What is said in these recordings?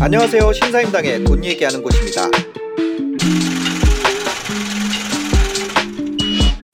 안녕하세요. 신사임당의 돈 얘기하는 곳입니다.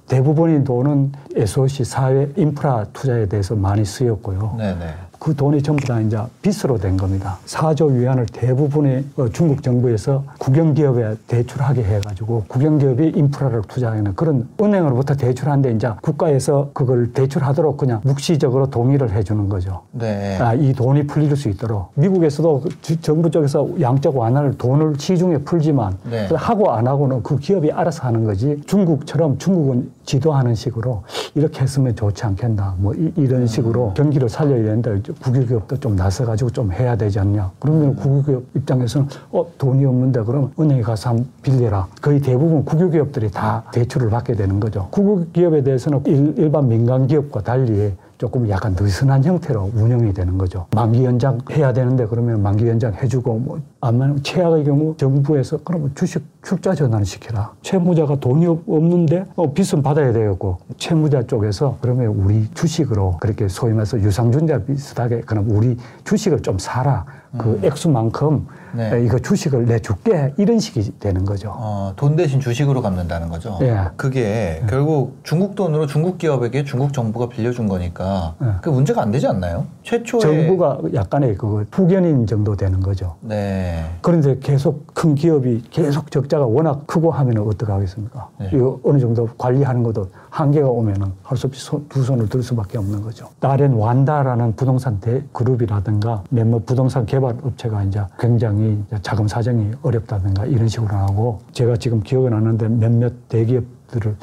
대부분의 돈은 SOC 사회 인프라 투자에 대해서 많이 쓰였고요. 네네. 그 돈이 전부 다 이제 빚으로 된 겁니다. 4조 위안을 대부분의 어, 중국 정부에서 국영기업에 대출하게 해가지고 국영기업이 인프라를 투자하는 그런 은행으로부터 대출하는데 이제 국가에서 그걸 대출하도록 그냥 묵시적으로 동의를 해주는 거죠. 네. 아, 이 돈이 풀릴 수 있도록 미국에서도 그 주- 정부 쪽에서 양적 완화를 돈을 시중에 풀지만 네. 하고 안 하고는 그 기업이 알아서 하는 거지 중국처럼 중국은 지도하는 식으로 이렇게 했으면 좋지 않겠나 뭐 이, 음. 런 식으로 경기를 살려야 되는데 국유기업도 좀 나서가지고 좀 해야 되지 않냐 음. 그러면 국유기업 입장에서는 어 돈이 없는데 그럼 은행에 가서 한번 빌려라 거의 대부분 국유기업들이 다 대출을 받게 되는 거죠 국유기업에 대해서는 일, 일반 민간기업과 달리 조금 약간 느슨한 형태로 운영이 되는 거죠. 만기 연장 해야 되는데 그러면 만기 연장 해주고 뭐 아니면 최악의 경우 정부에서 그러면 주식 출자 전환 시켜라. 채무자가 돈이 없- 없는데 어, 빚은 받아야 되겠고 채무자 쪽에서 그러면 우리 주식으로 그렇게 소위 말해서 유상증자 비슷하게 그럼 우리 주식을 좀 사라. 그 액수만큼 네. 이거 주식을 내줄게 이런 식이 되는 거죠. 어, 돈 대신 주식으로 갚는다는 거죠. 예. 그게 결국 중국 돈으로 중국 기업에게 중국 정부가 빌려준 거니까 예. 그 문제가 안 되지 않나요? 최초에 정부가 약간의 그 후견인 정도 되는 거죠. 네. 그런데 계속 큰 기업이 계속 적자가 워낙 크고 하면 어떻게 하겠습니까? 네. 이거 어느 정도 관리하는 것도 한계가 오면은 할 수 없이 손- 두 손을 들 수밖에 없는 거죠. 다른 완다라는 부동산 대 그룹이라든가 몇몇 부동산 개발 업체가 이제 굉장히 이제 자금 사정이 어렵다든가 이런 식으로 하고 제가 지금 기억은 나는데 몇몇 대기업들을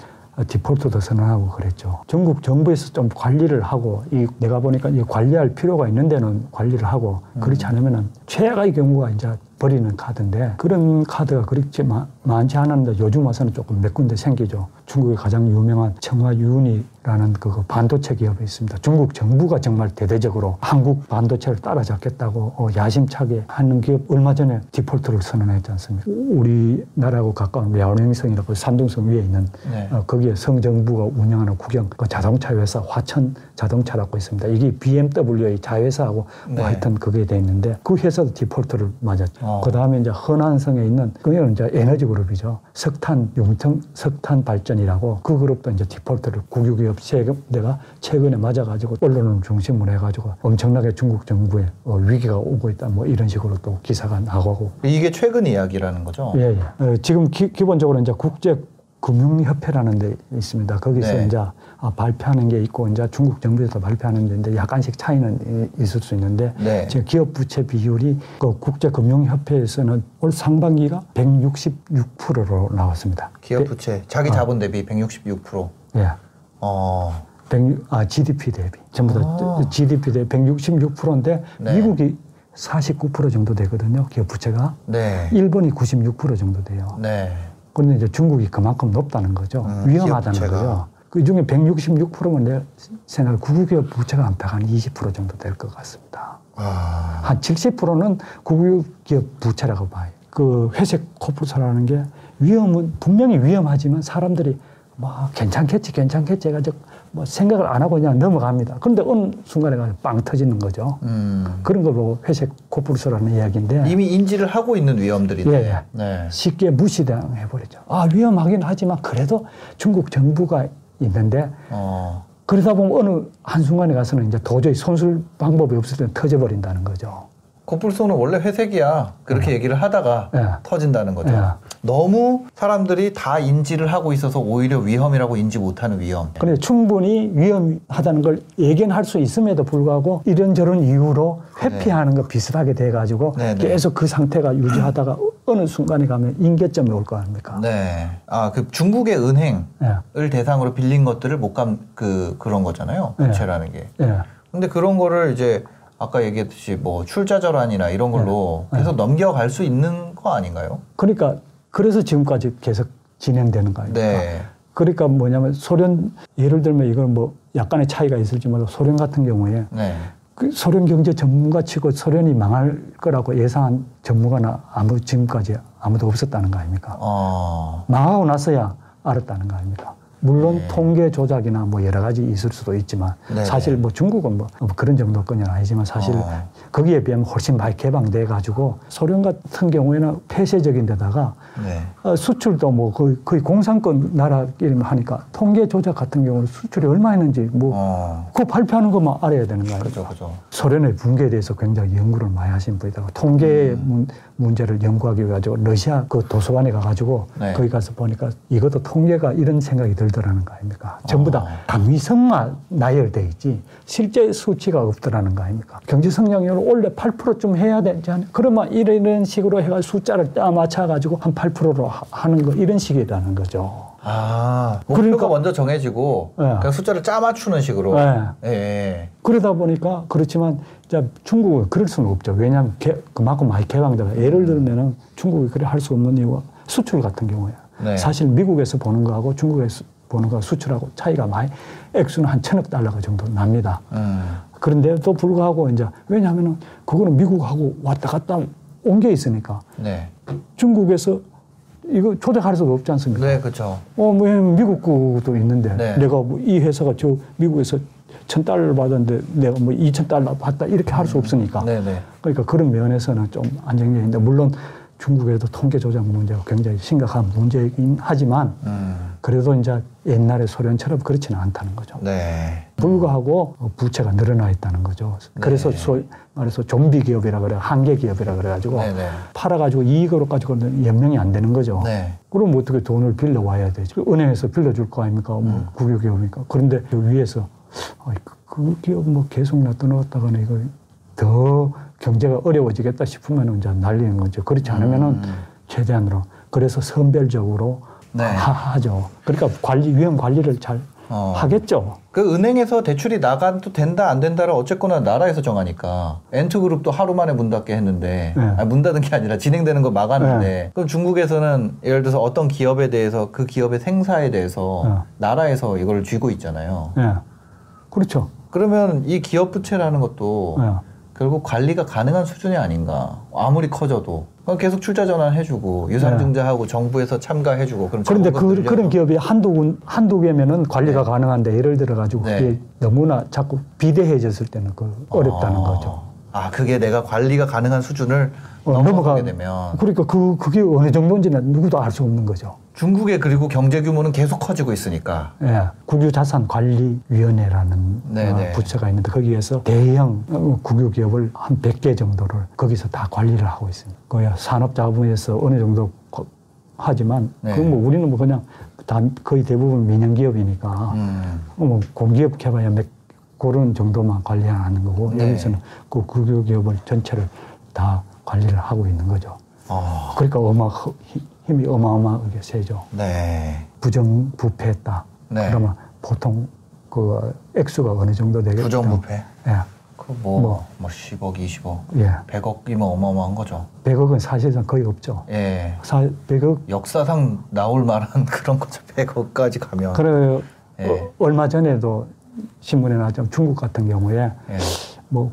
디폴트도 선언하고 그랬죠. 전국 정부에서 좀 관리를 하고 이 내가 보니까 이 관리할 필요가 있는 데는 관리를 하고 그렇지 않으면은 최악의 경우가 이제 버리는 카드인데 그런 카드가 그렇게 마- 많지 않았는데 요즘 와서는 조금 몇 군데 생기죠. 중국의 가장 유명한 칭화유니라는 그 반도체 기업이 있습니다. 중국 정부가 정말 대대적으로 한국 반도체를 따라잡겠다고 어, 야심차게 하는 기업 얼마 전에 디폴트를 선언했지 않습니까? 우리나라하고 가까운 랴오닝성이라고 산둥성 위에 있는 네. 어, 거기에 성정부가 운영하는 국영 그 자동차 회사 화천 자동차라고 있습니다. 이게 BMW의 자회사하고 네. 뭐 하여튼 그게 돼 있는데 그 회사도 디폴트를 맞았죠. 어. 그 다음에 이제 허난성에 있는 그게 이제 에너지 그룹이죠. 석탄 융청 석탄 발전이라고 그 그룹도 이제 디폴트를 국유기업 세 군데가 최근에 맞아가지고 언론을 중심으로 해가지고 엄청나게 중국 정부에 어, 위기가 오고 있다 뭐 이런 식으로 또 기사가 나오고 이게 최근 이야기라는 거죠. 예, 예. 어, 지금 기, 본적으로 이제 국제 금융협회라는 데 있습니다. 거기서 네. 이제 아, 발표하는 게 있고 이제 중국 정부에서 발표하는 게 있는데 약간씩 차이는 이- 있을 수 있는데 네. 지금 기업 부채 비율이 그 국제 금융협회에서는 올 상반기가 166%로 나왔습니다. 기업 부채 자기 자본 대비 166%. 예. 어. 106, 아, GDP 대비. 전부 다 아. GDP 대비 166%인데 네. 미국이 49% 정도 되거든요. 기업 부채가. 네. 일본이 96% 정도 돼요. 네. 그런데 이제 중국이 그만큼 높다는 거죠. 음, 위험하다는. 거죠. 그 중에 166%면 내 생각에 국유기업 부채가 한20% 정도 될 것 같습니다. 아. 한 70%는 국유기업 부채라고 봐요. 그 회색 코뿔소라는 게 위험은 분명히 위험하지만 사람들이 뭐 괜찮겠지 괜찮겠지 해가지고 뭐 생각을 안 하고 그냥 넘어갑니다. 그런데 어느 순간에 빵 터지는 거죠. 음. 그런 걸 보고 회색 코뿔소라는 이야기인데 이미 인지를 하고 있는 위험들인데. 예, 예. 네. 쉽게 무시당해버리죠. 아, 위험하긴 하지만 그래도 중국 정부가 있는데 어. 그러다 보면 어느 한순간에 가서는 이제 도저히 손쓸 방법이 없을 때 터져버린다는 거죠. 코뿔소는 원래 회색이야. 그렇게 얘기를 하다가 예. 터진다는 거죠. 예. 너무 사람들이 다 인지를 하고 있어서 오히려 위험이라고 인지 못하는 위험. 그런데 충분히 위험하다는 걸 예견할 수 있음에도 불구하고 이런저런 이유로 회피하는 거 비슷하게 돼가지고 네, 네. 계속 그 상태가 유지하다가 어느 순간에 가면 인계점이 올 거 아닙니까? 네. 아, 그 중국의 은행을 예. 대상으로 빌린 것들을 못 감, 그, 그런 거잖아요. 네. 부채라는 게. 예. 근데 그런 거를 이제 아까 얘기했듯이 뭐 출자 절환이나 이런 걸로 계속 넘겨갈 수 있는 거 아닌가요? 그러니까 그래서 지금까지 계속 진행되는 거 아닙니까? 네. 그러니까 뭐냐면 소련 예를 들면 이걸 뭐 약간의 차이가 있을지 몰라도 소련 같은 경우에 네. 그 소련 경제 전문가 치고 소련이 망할 거라고 예상한 전문가나 아무 지금까지 아무도 없었다는 거 아닙니까? 어. 망하고 나서야 알았다는 거 아닙니까? 물론 네. 통계 조작이나 뭐 여러 가지 있을 수도 있지만 네. 사실 뭐 중국은 뭐 그런 정도까지는 아니지만 사실 어. 거기에 비하면 훨씬 많이 개방돼 가지고 소련 같은 경우에는 폐쇄적인 데다가 네. 어, 수출도 뭐 거의, 거의 공산권 나라끼리 하니까 통계 조작 같은 경우는 수출이 얼마 했는지 뭐 어. 그거 발표하는 것만 알아야 되는 거예요. 그죠, 그죠. 소련의 붕괴에 대해서 굉장히 연구를 많이 하신 분이다가 통계 음. 문, 문제를 연구하기 위해 가지고 러시아 그 도서관에 가가지고 네. 거기 가서 보니까 이것도 통계가 이런 생각이 들더라는 거 아닙니까? 전부 다 어. 당위성만 나열돼 있지 실제 수치가 없더라는 거 아닙니까? 경제 성장률을 원래 8%좀 해야 되지 않아요? 그러면 이런 식으로 해가 숫자를 딱 맞춰 가지고 한 8%로 하는 거 이런 식이라는 거죠. 아, 목표가 그러니까- 먼저 정해지고 네. 그냥 숫자를 짜 맞추는 식으로. 네. 예, 예. 그러다 보니까 그렇지만 자 중국은 그럴 수는 없죠. 왜냐하면 개- 그만큼 많이 개방되가 예를 들면은 중국이 그래 할 수 없는 이유가 수출 같은 경우에 네. 사실 미국에서 보는 거하고 중국에서 보는 거 수출하고 차이가 많이 액수는 한 천억 달러 정도 납니다. 음. 그런데도 불구하고 이제 왜냐하면은 그거는 미국하고 왔다 갔다 옮겨 있으니까 네. 중국에서 이거 조작 할 수가 없지 않습니까? 네, 그렇죠. 어, 뭐, 미국 거도 있는데, 네. 내가 뭐 이 회사가 저 미국에서 천 달러를 받았는데 내가 뭐 이천 달러 받다 이렇게 할 수 없으니까. 네, 네. 그러니까 그런 면에서는 좀 안정적인데, 물론 중국에도 통계 조작 문제가 굉장히 심각한 문제이긴 하지만, 음. 그래도 이제 옛날에 소련처럼 그렇지는 않다는 거죠. 네. 불구하고 부채가 늘어나 있다는 거죠. 그래서 네. 소 말해서 좀비 기업이라 그래, 한계 기업이라 그래가지고 네, 네. 팔아가지고 이익으로 가지고는 연명이 안 되는 거죠. 네. 그럼 어떻게 돈을 빌려 와야 되죠? 은행에서 빌려줄 거 아닙니까? 뭐 음. 국유기업이니까. 그런데 저 위에서 그, 그 기업 뭐 계속 놔둬놓았다가는 이거 더 경제가 어려워지겠다 싶으면 이제 날리는 거죠. 그렇지 않으면은 음. 최대한으로 그래서 선별적으로 네. 하, 하죠. 그러니까 관리 위험 관리를 잘 어. 하겠죠. 그 은행에서 대출이 나가도 된다 안 된다를 어쨌거나 나라에서 정하니까 엔트 그룹도 하루 만에 문 닫게 했는데 네. 아니, 문 닫은 게 아니라 진행되는 거 막았는데 그럼 중국에서는 예를 들어서 어떤 기업에 대해서 그 기업의 생사에 대해서 네. 나라에서 이걸 쥐고 있잖아요. 예. 그렇죠. 그러면 이 기업 부채라는 것도 예. 결국 관리가 가능한 수준이 아닌가. 아무리 커져도. 계속 출자 전환 해주고 유상증자하고 정부에서 참가해주고 그럼 네. 그런데 그. 그런 기업이 한두, 군- 한두 개면은 관리가 가능한데 예를 들어 가지고 네. 그게 너무나 자꾸 비대해졌을 때는 그 어렵다는 어. 거죠. 아 그게 내가 관리가 가능한 수준을 어, 넘어가게 되면 그러니까 그, 그게 어느 정도인지는 누구도 알 수 없는 거죠. 중국의 그리고 경제 규모는 계속 커지고 있으니까 예. 국유자산관리위원회라는 네, 어, 네. 부처가 있는데 거기에서 대형 어, 국유기업을 한 100개 정도를 거기서 다 관리를 하고 있습니다. 거의 산업자본에서 어느 정도 거- 하지만 네. 그건 뭐 우리는 뭐 그냥 다 거의 대부분 민영기업이니까 음. 어, 뭐 공기업 해봐야 몇 그런 정도만 관리하는 거고 네. 여기서는 그 국유기업을 전체를 다 관리를 하고 있는 거죠. 어, 그러니까 어마 힘이 어마어마하게 세죠. 네. 부정 부패했다. 네. 그러면 보통 그 액수가 어느 정도 되겠죠? 부정 부패 예, 그뭐 뭐. 뭐 10억 20억 예. 100억이면 어마어마한 거죠 100억은 사실상 거의 없죠. 예 사, 100억 역사상 나올 만한 그런 거죠 100억까지 가면 그래 예. 어, 얼마 전에도 신문에 나왔죠. 중국 같은 경우에 예. 뭐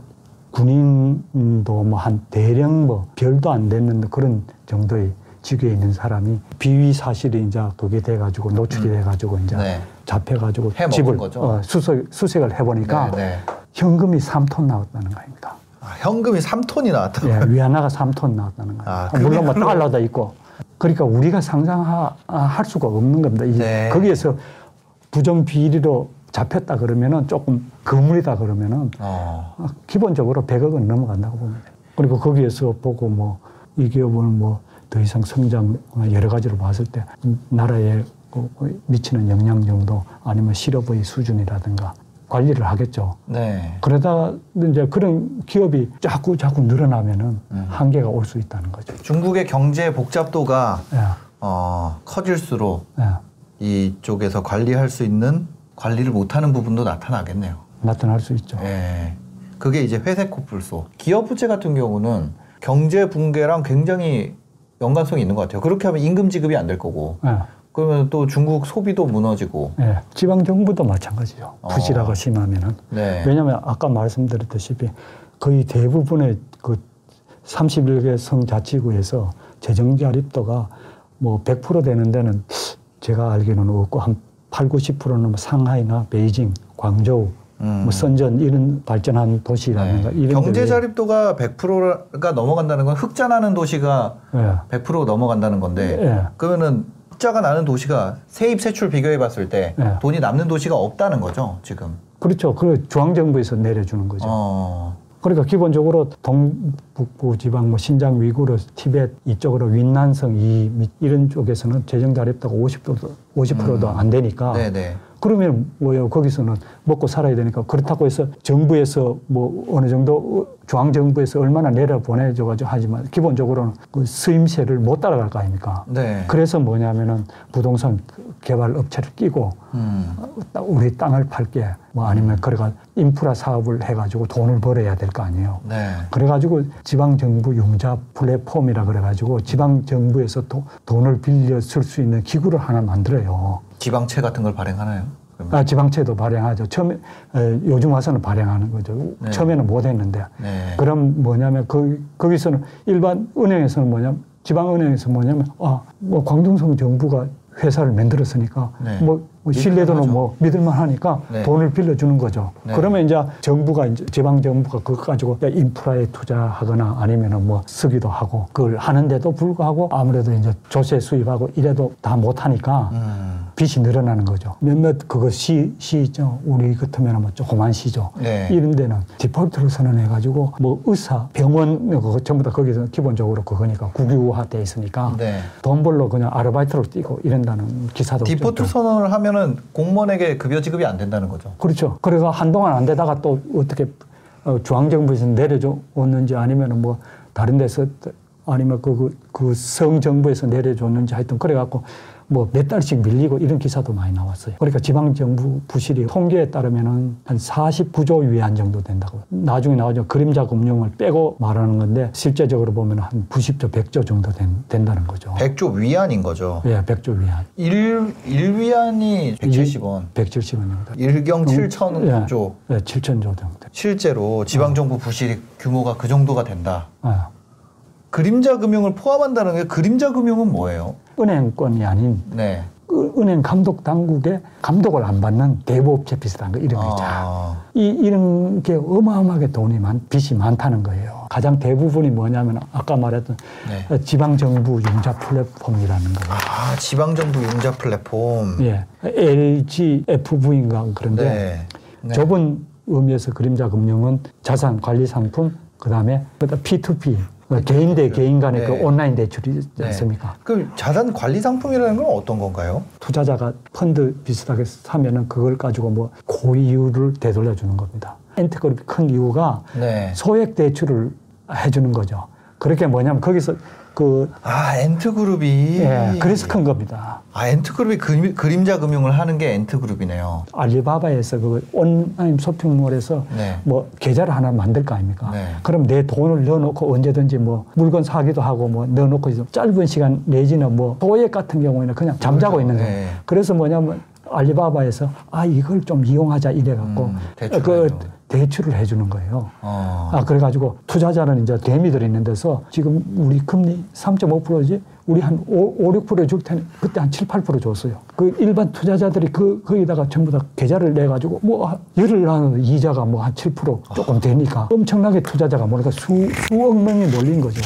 군인도 뭐 한 대령 뭐 별도 안 되는 그런 정도의 직위에 있는 사람이 비위 사실이 이제 그게 돼가지고 노출이 돼가지고 이제 네. 잡혀가지고 집을 거죠? 어, 수색, 수색을 해보니까 네, 네. 현금이 3톤 나왔다는 거 아닙니까? 아, 현금이 3톤이 나왔다 예, 위안화가 3톤 나왔다는 거예요. 아, 물론 뭐 달러도 있고. 그러니까 우리가 상상할 수가 없는 겁니다. 이- 네. 거기에서 부정 비리로 잡혔다 그러면은 조금 거물이다 그러면은 어. 아, 기본적으로 100억은 넘어간다고 봅니다. 그리고 거기에서 보고 뭐 이 기업은 뭐 더 이상 성장 여러 가지로 봤을 때 나라에 그 미치는 영향 정도 아니면 실업의 수준이라든가 관리를 하겠죠. 네. 그러다 이제 그런 기업이 자꾸 자꾸 늘어나면은 음. 한계가 올 수 있다는 거죠. 중국의 경제 복잡도가 예, 어, 커질수록 예. 이쪽에서 관리할 수 있는 관리를 못하는 부분도 나타나겠네요. 나타날 수 있죠. 예. 그게 이제 회색 코뿔소. 기업 부채 같은 경우는 경제 붕괴랑 굉장히 연관성이 있는 것 같아요. 그렇게 하면 임금 지급이 안 될 거고, 예, 그러면 또 중국 소비도 무너지고. 예. 지방 정부도 마찬가지죠. 어. 부실화가 심하면은 네. 왜냐하면 아까 말씀드렸다시피 거의 대부분의 그 31개 성자치구에서 재정 자립도가 뭐 100% 되는 데는 제가 알기로는 없고 한 8, 90%는 뭐 상하이나 베이징, 광저우, 음. 뭐 선전 이런 발전한 도시라든가 네. 이런 경제 자립도가 100%가 넘어간다는 건 흑자 나는 도시가 예. 100% 넘어간다는 건데 예. 그러면은 흑자가 나는 도시가 세입 세출 비교해 봤을 때 예. 돈이 남는 도시가 없다는 거죠, 지금. 그렇죠. 그 중앙정부에서 내려주는 거죠. 어. 그러니까 기본적으로 동북부 지방, 뭐 신장, 위구르, 티벳 이쪽으로 윈난성 이 미- 이런 쪽에서는 재정 자립도가 50%도 50%도 안 되니까 네, 네. 그러면 뭐예요? 거기서는 먹고 살아야 되니까 그렇다고 해서 정부에서 뭐 어느 정도 중앙 정부에서 얼마나 내려 보내줘가지고 하지만 기본적으로는 그 수임세를 못 따라갈 거 아닙니까? 네. 그래서 뭐냐면은 부동산 개발 업체를 끼고 음. 우리 땅을 팔게 뭐 아니면 그래가 인프라 사업을 해가지고 돈을 벌어야 될 거 아니에요. 네. 지방 정부 융자 플랫폼이라 그래가지고 지방 정부에서 도- 돈을 빌려 쓸 수 있는 기구를 하나 만들어요. 지방채 같은 걸 발행하나요? 아, 지방채도 발행하죠. 처음에 에, 요즘 와서는 발행하는 거죠. 네. 처음에는 못했는데. 네. 그럼 뭐냐면 그 거기서는 일반 은행에서는 뭐냐면 지방 은행에서 뭐냐면 아뭐 광둥성 정부가 회사를 만들었으니까 네. 뭐, 뭐 신뢰도는. 뭐 믿을만 하니까 네. 돈을 빌려주는 거죠. 네. 그러면 이제 정부가 이제 지방 정부가 그거 가지고 인프라에 투자하거나 아니면은 뭐 쓰기도 하고 그걸 하는데도 불구하고 아무래도 이제 조세 수입하고 이래도 다 못하니까 음. 빚이 늘어나는 거죠. 몇몇 그거 시, 시죠. 우리 같으면 뭐 조그만 시죠. 네. 이런 데는 디폴트를 선언해가지고 뭐 의사, 병원 그거 전부 다 거기서 기본적으로 그거니까 국유화돼 있으니까 네. 돈 벌러 그냥 아르바이트를 뛰고 이런다는 기사도 디폴트 좀- 선언을 하면 은 공무원에게 급여 지급이 안 된다는 거죠. 그렇죠. 그래가 한동안 안 되다가 또 어떻게 어, 중앙정부에서 내려줬는지 아니면은 뭐 다른 데서 아니면 그, 그, 그 성정부에서 내려줬는지 하여튼 그래갖고 뭐 몇 달씩 밀리고 이런 기사도 많이 나왔어요. 그러니까 지방정부 부실이 통계에 따르면은 한 49조 위안 정도 된다고. 나중에 나오죠. 그림자 금융을 빼고 말하는 건데 실제적으로 보면 한 90조, 100조 정도 된, 된다는 거죠. 100조 위안인 거죠. 예, 100조 위안. 일 1위안이 170원. 170원입니다. 일경 7천 조. 예, 7천 조 정도. 실제로 지방정부 부실이 규모가 그 정도가 된다. 아. 그림자 금융을 포함한다는 게 그림자 금융은 뭐예요? 은행권이 아닌 네. 그 은행 감독 당국의 감독을 안 받는 대부업체 비슷한 거 이런 거 있잖아. 아, 이 이런 게 어마어마하게 돈이 많 빚이 많다는 거예요. 가장 대부분이 뭐냐면 아까 말했던 네. 지방 정부 융자 플랫폼이라는 거예요. 아, 지방 정부 융자 플랫폼. 예, LG FV인가 그런데 네. 네. 좁은 의미에서 그림자 금융은 자산 관리 상품 그다음에 그다음 P2P 개인 대 개인 간의 네. 그 온라인 대출이지 네. 않습니까? 그 자산 관리 상품이라는 건 어떤 건가요? 투자자가 펀드 비슷하게 사면은 그걸 가지고 뭐 고이율을 되돌려 주는 겁니다. 엔트그룹이 큰 이유가 네. 소액 대출을 해주는 거죠. 그렇게 뭐냐면 거기서 그 아, 엔트그룹이. 예, 그래서 큰 겁니다. 아, 엔트그룹이 그림, 그림자 금융을 하는 게 엔트그룹이네요. 알리바바에서 그 온라인 쇼핑몰에서 네. 뭐 계좌를 하나 만들 거 아닙니까? 네. 그럼 내 돈을 넣어놓고 언제든지 뭐 물건 사기도 하고 뭐 넣어놓고 있어. 짧은 시간 내지는 뭐 소액 같은 경우에는 그냥 잠자고 그렇죠. 있는 거예요. 네. 그래서 뭐냐면 알리바바에서 아 이걸 좀 이용하자 이래 갖고 음, 대출을 그. 대출을 해주는 거예요. 어. 아 그래가지고 투자자는 이제 대미들 있는 데서 지금 우리 금리 3.5%지 우리 한 5, 5 6%줄 테니 그때 한 7, 8% 줬어요. 그 일반 투자자들이 그 거기다가 전부 다 계좌를 내 가지고 뭐 열흘 나는 이자가 뭐 한 7% 조금 되니까 엄청나게 투자자가 뭐랄까 수, 수억 명이 몰린 거죠.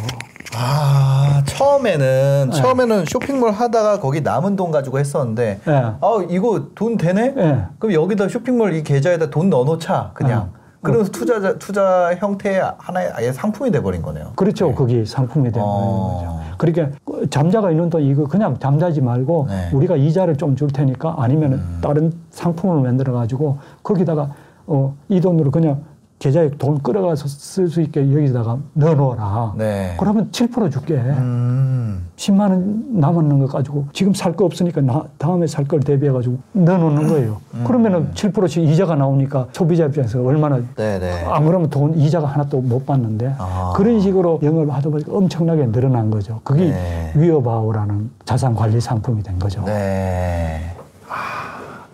아, 처음에는, 네. 처음에는 쇼핑몰 하다가 거기 남은 돈 가지고 했었는데, 예. 아, 이거 돈 되네? 예. 그럼 여기다 쇼핑몰 이 계좌에다 돈 넣어놓자, 그냥. 어. 그러면서 투자, 투자 형태의 하나의 아예 상품이 돼버린 거네요. 그렇죠. 그게 상품이 되는 어. 거죠. 그러니까 잠자가 있는 돈 이거 그냥 잠자지 말고 네. 우리가 이자를 좀 줄 테니까 아니면 다른 상품을 만들어 가지고 거기다가 어, 이 돈으로 그냥 계좌에 돈 끌어가서 쓸 수 있게 여기다가 넣어놓아라. 네. 그러면 7% 줄게. 음. 10만 원 남았는 거 가지고 지금 살 거 없으니까 나, 다음에 살 걸 대비해 가지고 넣어놓는 거예요. 음. 그러면은 7%씩 이자가 나오니까 소비자 입장에서 얼마나 네네. 안 그러면 돈 이자가 하나도 못 받는데 아. 그런 식으로 영업을 하다 보니까 엄청나게 늘어난 거죠. 그게 네. 위어바오라는 자산 관리 상품이 된 거죠. 네. 아,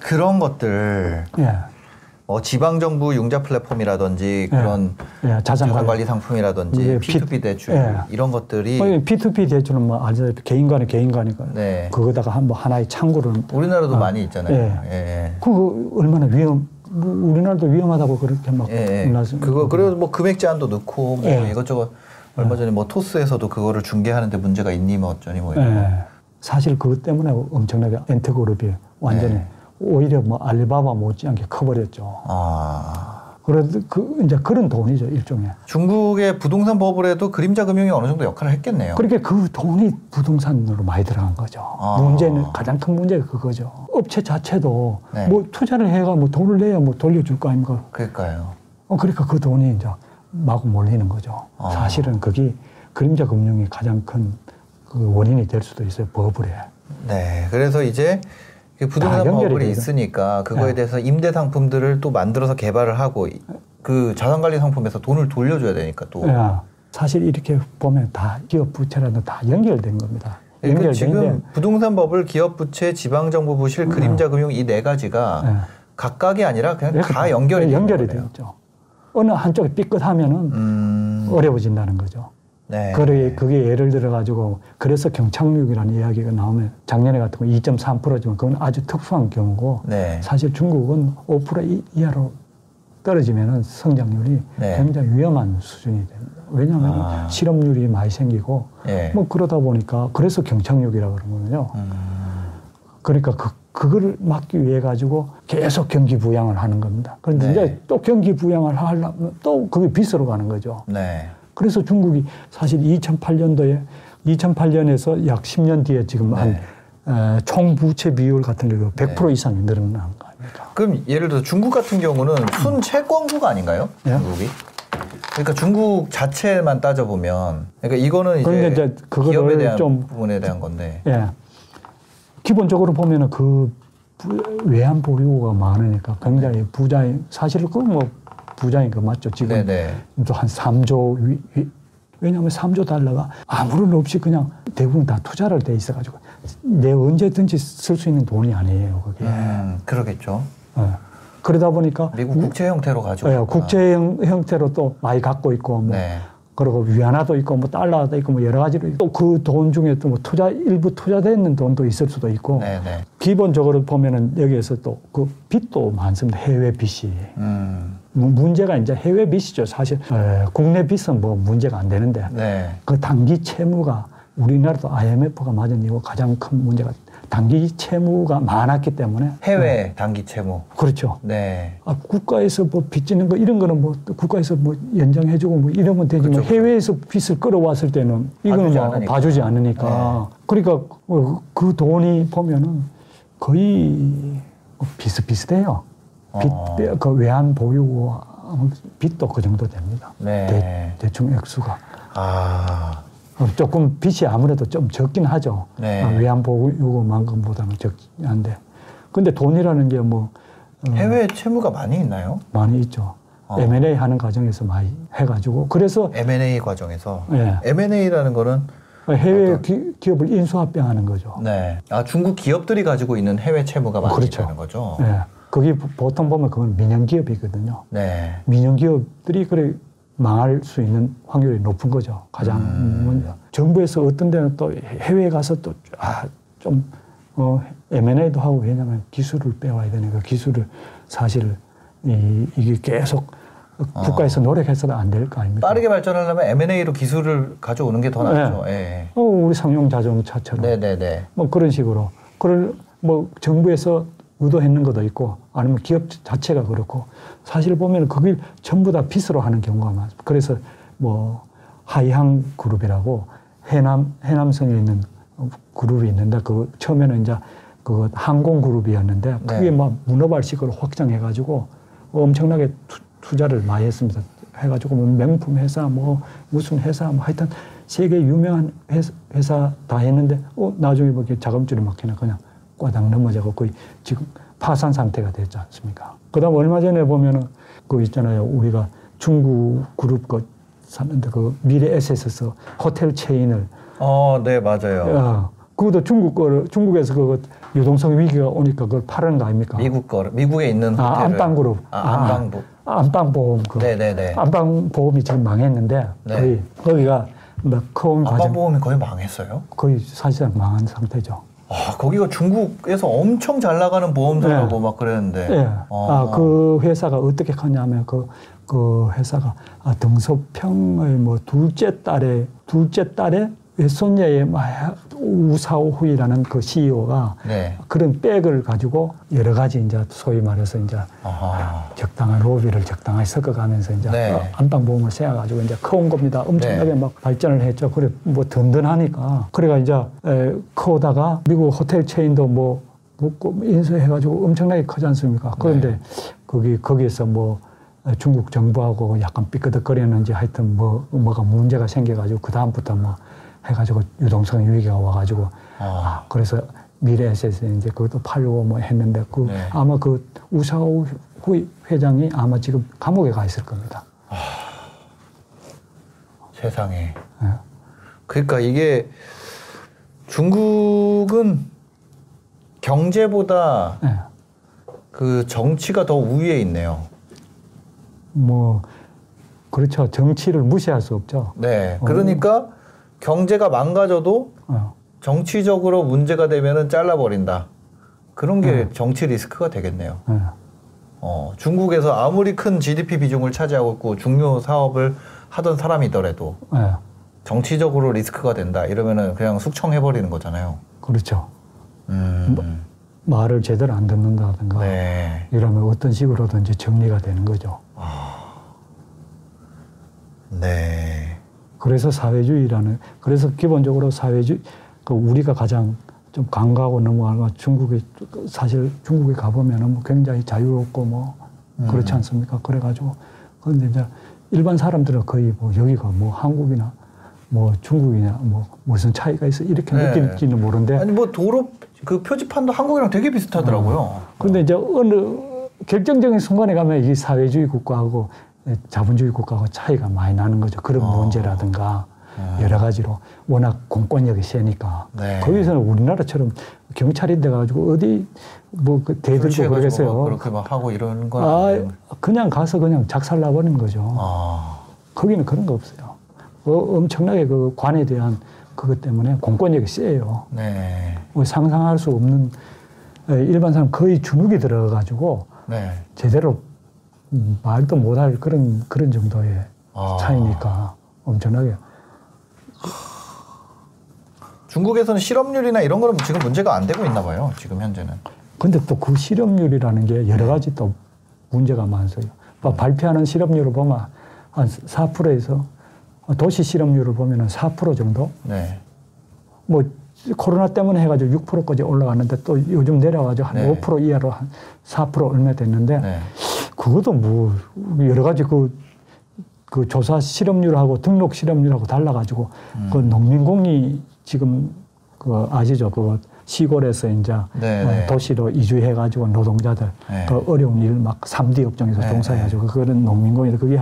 그런 것들 예. 어, 지방 정부 융자 플랫폼이라든지 그런 예, 자산 자산 관리. 상품이라든지 예, 피- P2P 대출 예. 이런 것들이 어, P2P 대출은 뭐 아시다시피 개인 간에 개인 간이니까 네. 그거다가 한뭐 하나의 창구를 우리나라도 많이 있잖아요. 예. 예. 그거 얼마나 위험 뭐 우리나라도 위험하다고 그렇게 막 예, 예. 그거 그래서 뭐 금액 제한도 넣고 뭐 예. 이것저것 얼마 전에 뭐 토스에서도 그거를 중개하는데 문제가 있니 뭐 어쩌니 뭐 이런 거. 예. 사실 그것 때문에 엄청나게 엔트그룹이 완전히 네. 오히려 뭐 알리바바 못지않게 커버렸죠. 아. 그래도 그 이제 그런 돈이죠 일종의. 중국의 부동산 버블에도 그림자 금융이 어느 정도 역할을 했겠네요. 그렇게 그 돈이 부동산으로 많이 들어간 거죠. 아. 문제는 가장 큰 문제가 그거죠. 업체 자체도 네. 뭐 투자를 해가 뭐 돈을 내야 뭐 돌려줄 거 아닙니까? 그러니까요. 어, 그러니까 그 돈이 이제 마구 몰리는 거죠. 아. 사실은 그게 그림자 금융이 가장 큰 그 원인이 될 수도 있어요. 버블에. 네. 그래서 이제 그 부동산 버블이 되죠. 있으니까 그거에 네. 대해서 임대 상품들을 또 만들어서 개발을 하고 이- 그 자산관리 상품에서 돈을 돌려줘야 되니까 또. 예. 사실 이렇게 보면 다 기업 부채라도 다 연결된 겁니다. 그러니까 연결되는데 지금 부동산 버블, 기업 부채, 지방 정부 부실, 그림자 금융 이 네 가지가 예. 각각이 아니라 그냥 이렇게 다 연결이 되는 연결이 있죠. 어느 한쪽이 삐끗하면은 음. 어려워진다는 거죠. 네. 그래 그게 예를 들어 가지고 그래서 경착륙이라는 이야기가 나오면 작년에 같은 거 2.3%지만 그건 아주 특수한 경우고 네. 사실 중국은 5% 이- 이하로 떨어지면은 성장률이 네. 굉장히 위험한 수준이 됩니다. 왜냐하면 아. 실업률이 많이 생기고 예. 뭐 그러다 보니까 그래서 경착륙이라고 그러거든요. 음. 그러니까 그 그거를 막기 위해 가지고 계속 경기 부양을 하는 겁니다. 그런데 네. 이제 또 경기 부양을 하려면 또 그게 빚으로 가는 거죠. 네. 그래서 중국이 사실 2008년도에 2008년에서 약 10년 뒤에 지금 네. 한총 부채 비율 같은 경우 100% 이상이 늘어난 거 아닙니까? 그럼 예를 들어 중국 같은 경우는 순 채권국가 아닌가요? 예. 중국이? 그러니까 중국 자체만 따져보면 그러니까 이거는 이제, 그러니까 이제 기업에 대한 좀- 부분에 대한 건데 예. 기본적으로 보면은 그 부- 외환 보유고가 많으니까 굉장히 부자인 사실 그뭐 부자인 거 맞죠? 지금 네네. 또한 3조 위, 위- 왜냐하면 3조 달러가 아무런 없이 그냥 대부분 다 투자를 돼 있어가지고 내 언제든지 쓸 수 있는 돈이 아니에요 그게. 음, 그러겠죠. 예. 그러다 보니까 미국 국채 형태로 가지고 예, 있구나. 국제 형, 형태로 또 많이 갖고 있고 뭐 네. 그리고 위안화도 있고 뭐 달러도 있고 뭐 여러 가지로 또 그 돈 중에 또 뭐 투자 일부 투자되어 있는 돈도 있을 수도 있고 네네. 기본적으로 보면은 여기에서 또 그 빚도 많습니다 해외 빚이 음. 무- 문제가 이제 해외 빚이죠 사실 에, 국내 빚은 뭐 문제가 안 되는데 네. 그 단기 채무가 우리나라도 IMF가 맞은 이유 가장 큰 문제가 단기 채무가 많았기 때문에 해외 단기 채무. 그렇죠. 네. 아, 국가에서 뭐 빚지는 거 이런 거는 뭐 국가에서 뭐 연장해주고 뭐 이러면 되지만 그렇죠. 해외에서 빚을 끌어왔을 때는 이거는 봐주지 뭐 않으니까. 봐주지 않으니까 그러니까 어, 그 돈이 보면은 거의 뭐 비슷비슷해요. 빚, 어. 그 외환 보유고 빚도 그 정도 됩니다. 네. 대, 대충 액수가. 아. 어, 조금 빚이 아무래도 좀 적긴 하죠. 네. 아, 외환 보유고만큼보다는 적긴 한데. 근데 돈이라는 게 뭐 해외 채무가 많이 있나요? 많이 있죠. 어. M&A 하는 과정에서 많이 해가지고 그래서 M&A 과정에서 예. M&A라는 거는 해외 어떤- 기, 기업을 인수합병하는 거죠. 네. 아 중국 기업들이 가지고 있는 해외 채무가 많이 그렇죠. 있다는 거죠. 예. 그게 보- 보통 보면 그건 민영 기업이거든요. 네. 민영 기업들이 그래 망할 수 있는 확률이 높은 거죠. 가장 음. 먼저. 정부에서 어떤 데는 또 해외에 가서 또좀 어, M&A도 하고 왜냐하면 기술을 빼와야 되니까 기술을 사실 이, 이게 계속 국가에서 노력해서는 안 될 거 아닙니까? 어. 빠르게 발전하려면 M&A로 기술을 가져오는 게더 네. 낫죠. 예. 어, 우리 상용 자동차처럼 네네네. 뭐 그런 식으로 그걸 뭐 정부에서 의도했는 것도 있고 아니면 기업 자체가 그렇고 사실 보면 그걸 전부 다 빚으로 하는 경우가 많습니다. 그래서 뭐 하이항 그룹이라고 해남 해남성에 있는 그룹이 있는데 그 처음에는 이제 그 항공 그룹이었는데 그게 네. 막 문어발식으로 확장해 가지고 엄청나게 투, 자를 많이 했습니다. 해 가지고 뭐 명품 회사 뭐 무슨 회사 뭐 하여튼 세계 유명한 회사, 회사 다 했는데 어 나중에 뭐 이렇게 자금줄이 막히나 그냥 꽈당 넘어져고 거의 지금 파산 상태가 됐지 않습니까? 그 다음 얼마 전에 보면은 그 있잖아요 우리가 중국 그룹 그 샀는데 그 미래 에셋에서 호텔 체인을 어, 네 맞아요. 어, 그것도 중국 거를 중국에서 그거 유동성 위기가 오니까 그걸 파는 거 아닙니까? 미국 거 미국에 있는 아, 호텔을 안방 그룹. 아, 안방부. 안방 보험 그 네 네 네. 안방 보험이 지금 망했는데 네. 거의 거기가 뭐 크온 과정 안방 보험이 거의 망했어요. 거의 사실상 망한 상태죠. 아 거기가 중국에서 엄청 잘 나가는 보험사라고 네. 막 그랬는데. 예. 어. 아, 그 회사가 어떻게 하냐면 그, 그 회사가 아, 등소평의 뭐 둘째 딸의 둘째 딸의 외손녀의 뭐 우사오후이라는 그 CEO가 네. 그런 백을 가지고 여러 가지 이제 소위 말해서 이제 아하. 적당한 로비를 적당하게 섞어가면서 이제 네. 어, 안방보험을 세워가지고 이제 커온 겁니다. 엄청나게 네. 막 발전을 했죠. 그래 뭐 든든하니까. 그래가 이제 에, 커오다가 미국 호텔 체인도 뭐 묶고 인수해가지고 엄청나게 크지 않습니까? 그런데 네. 거기 거기에서 뭐 중국 정부하고 약간 삐끄덕거리는지 하여튼 뭐 뭐가 문제가 생겨가지고 그 다음부터 뭐 해가지고 유동성 위기가 와가지고 아. 아, 그래서 미래에셋에 이제 그것도 팔려고 뭐 했는데 그 네. 아마 그 우사오 후 회장이 아마 지금 감옥에 가 있을 겁니다. 세상에. 예. 그러니까 이게 중국은 경제보다 예. 그 정치가 더 우위에 있네요. 뭐 그렇죠. 정치를 무시할 수 없죠. 네. 그러니까 경제가 망가져도 어. 정치적으로 문제가 되면은 잘라버린다. 그런 게 네. 정치 리스크가 되겠네요. 예. 어, 중국에서 아무리 큰 GDP 비중을 차지하고 있고 중요 사업을 하던 사람이더라도 예. 정치적으로 리스크가 된다. 이러면은 그냥 숙청해 버리는 거잖아요. 그렇죠. 음. 말을 제대로 안 듣는다든가 네. 이러면 어떤 식으로든지 정리가 되는 거죠. 네. 그래서 사회주의라는 그래서 기본적으로 사회주의 그 우리가 가장 좀 강가하고 넘어가는 건 중국에 사실 중국에 가보면은 뭐 굉장히 자유롭고 뭐 그렇지 않습니까? 그래가지고 그런데 이제 일반 사람들은 거의 뭐 여기가 뭐 한국이나 뭐 중국이나 뭐 무슨 차이가 있어 이렇게 네. 느낄지는 모르는데 아니 뭐 도로 그 표지판도 한국이랑 되게 비슷하더라고요. 근데 이제 어느 결정적인 순간에 가면 이 사회주의 국가하고 자본주의 국가하고 차이가 많이 나는 거죠. 그런 어. 문제라든가 음. 여러 가지로 워낙 공권력이 세니까 네. 거기서는 우리나라처럼 경찰이 돼가지고 어디 뭐그 대들고 설치해가지고 막 그러겠어요. 그렇게 막 하고 이러는 건 아, 아니에요. 그냥 가서 그냥 작살나버리는 거죠. 아. 거기는 그런 거 없어요. 어, 엄청나게 그 관에 대한 그것 때문에 공권력이 세요. 네. 뭐 상상할 수 없는 에, 일반 사람 거의 주눅이 들어가지고 네. 제대로 음, 말도 못할 그런 그런 정도의 아. 차이니까 엄청나게 중국에서는 실업률이나 이런 거는 지금 문제가 안 되고 있나 봐요. 지금 현재는. 근데 또 그 실업률이라는 게 여러 가지 또 문제가 많아요. 뭐 발표하는 실업률을 보면 한 4%에서 도시 실업률을 보면 은 4% 정도 네. 뭐 코로나 때문에 해가지고 6%까지 올라갔는데 또 요즘 내려가지고 한 네. 5% 이하로 한 4% 얼마 됐는데 네. 그것도 뭐 여러 가지 그, 그 조사 실업률하고 등록 실업률하고 달라가지고 음. 그 농민공이 지금 그 아시죠? 그 시골에서 이제 네, 어, 네. 도시로 이주해가지고 노동자들 네. 그 어려운 일 막 삼디 업종에서 네, 종사해가지고 그거는 농민공인데 그게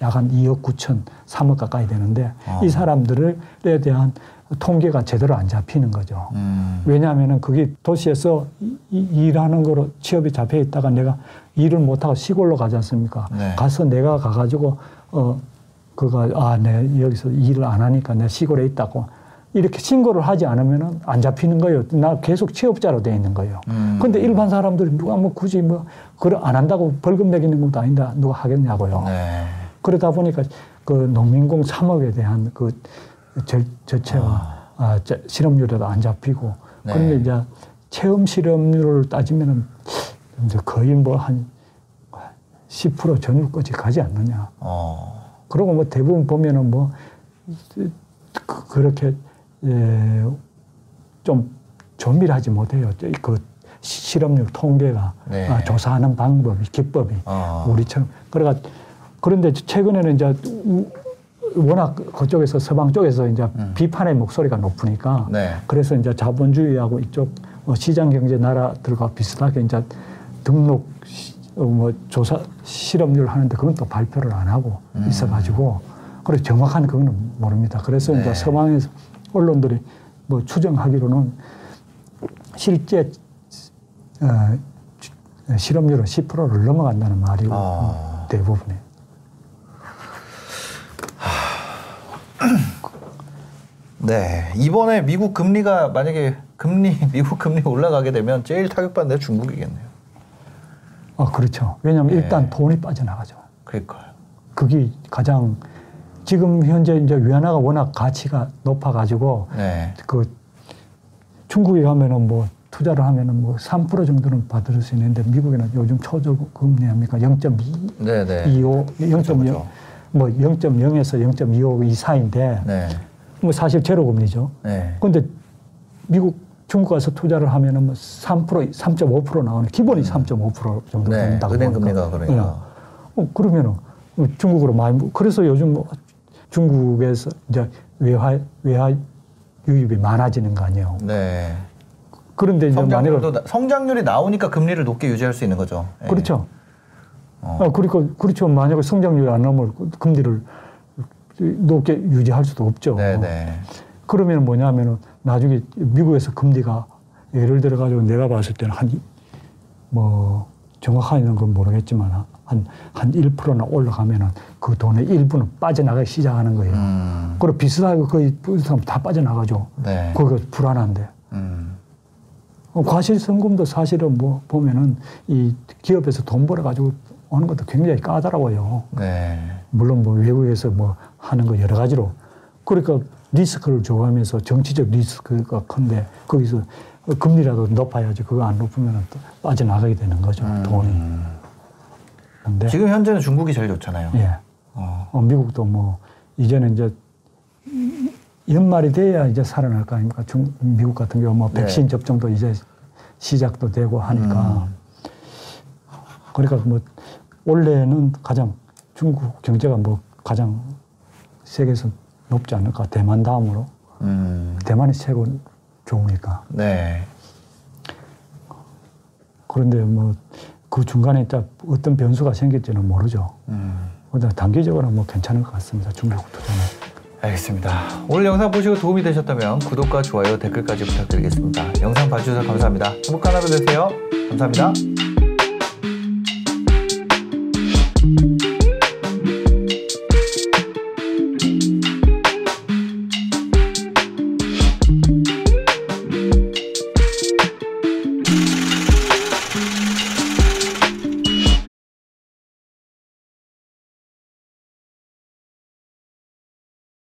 약한 2억 9천, 3억 가까이 되는데 아. 이 사람들에 대한 통계가 제대로 안 잡히는 거죠. 음. 왜냐하면은 그게 도시에서 이- 이- 일하는 거로 취업이 잡혀 있다가 내가 일을 못하고 시골로 가지 않습니까? 네. 가서 내가 가가지고 어 그가 아 내 여기서 일을 안 하니까 내 시골에 있다고 이렇게 신고를 하지 않으면은 안 잡히는 거예요. 나 계속 취업자로 돼 있는 거예요. 음. 근데 일반 사람들이 누가 뭐 굳이 뭐 그걸 안 한다고 벌금 매기는 것도 아닌데 누가 하겠냐고요. 네. 그러다 보니까 그 농민공 3억에 대한 그 절, 저체와 아, 저- 실업률에도 안 잡히고 네. 그런데 이제 체험 실업률을 따지면은 이제 거의 뭐 한 10% 전후까지 가지 않느냐. 어. 그리고 뭐 대부분 보면은 뭐 그- 그렇게 예, 좀 조밀하지 못해요. 그 시- 실업률 통계가 네. 아, 조사하는 방법이 기법이 아. 우리처럼 그래가 그런데 최근에는 이제 우- 워낙 그쪽에서 서방 쪽에서 이제 비판의 목소리가 높으니까 음. 네. 그래서 이제 자본주의하고 이쪽 어, 시장 경제 나라들과 비슷하게 이제 등록 시- 어, 뭐 조사 실업률 하는데 그건 또 발표를 안 하고 음. 있어가지고 그래 정확한 그거는 모릅니다. 그래서 네. 이제 서방에서 언론들이 뭐 추정하기로는 실제 어, 지- 실업률은 10%를 넘어간다는 말이 아. 대부분이에요. 네. 이번에 미국 금리가 만약에 금리 미국 금리가 올라가게 되면 제일 타격받는 데 중국이겠네요. 아, 그렇죠. 왜냐하면 네. 일단 돈이 빠져나가죠. 그러니까요. 그게 가장 지금 현재 이제 위안화가 워낙 가치가 높아가지고 네. 그 중국에 가면은 뭐 투자를 하면은 뭐 3% 정도는 받을 수 있는데 미국에는 요즘 초저금리 합니까 0.2 네, 네. 25, 0.0, 그렇죠. 뭐 0.0에서 0.25 이사인데 네. 뭐 사실 제로 금리죠. 네. 근데 미국 중국 가서 투자를 하면은 뭐 3%, 3.5% 나오는 기본이 3.5% 정도 네. 된다고 은행. 금리가 그러니까. 어, 그러면은 중국으로 많이 무- 그래서 요즘 뭐 중국에서 이제 외화 외화 유입이 많아지는 거 아니에요. 네. 그런데 이제 만약에 나- 성장률이 나오니까 금리를 높게 유지할 수 있는 거죠. 네. 그렇죠. 어. 어, 그러니까 그렇죠. 만약에 성장률이 안 나오면 금리를 높게 유지할 수도 없죠. 네, 네. 그러면 뭐냐면은 나중에 미국에서 금리가 예를 들어 가지고 내가 봤을 때는 한 뭐 정확하게는 건 모르겠지만 한 한 1%나 올라가면은 그 돈의 일부는 빠져나가기 시작하는 거예요. 음. 그리고 비슷하게 거의 비슷하면 다 빠져나가죠. 네. 거기가 불안한데. 음. 어, 과실성금도 사실은 뭐 보면은 이 기업에서 돈 벌어가지고 오는 것도 굉장히 까다로워요. 네. 물론 뭐 외국에서 뭐 하는 거 여러 가지로. 그러니까 리스크를 좋아하면서 정치적 리스크가 큰데 거기서 금리라도 높아야지 그거 안 높으면 또 빠져나가게 되는 거죠. 돈이. 근데 지금 현재는 중국이 제일 좋잖아요. 예. 어. 어, 미국도 뭐 이제는 이제 연말이 돼야 이제 살아날 거 아닙니까? 중, 미국 같은 경우 뭐 네. 백신 접종도 이제 시작도 되고 하니까 음. 그러니까 뭐 원래는 가장 중국 경제가 뭐 가장 세계에서 높지 않을까. 대만 다음으로. 음. 대만이 최고 좋으니까. 네. 그런데 뭐 그 중간에 어떤 변수가 생길지는 모르죠. 음. 단기적으로 뭐 괜찮을 것 같습니다. 중국 투자는. 알겠습니다. 오늘 영상 보시고 도움이 되셨다면 구독과 좋아요, 댓글까지 부탁드리겠습니다. 영상 봐주셔서 감사합니다. 행복한 하루 되세요. 감사합니다.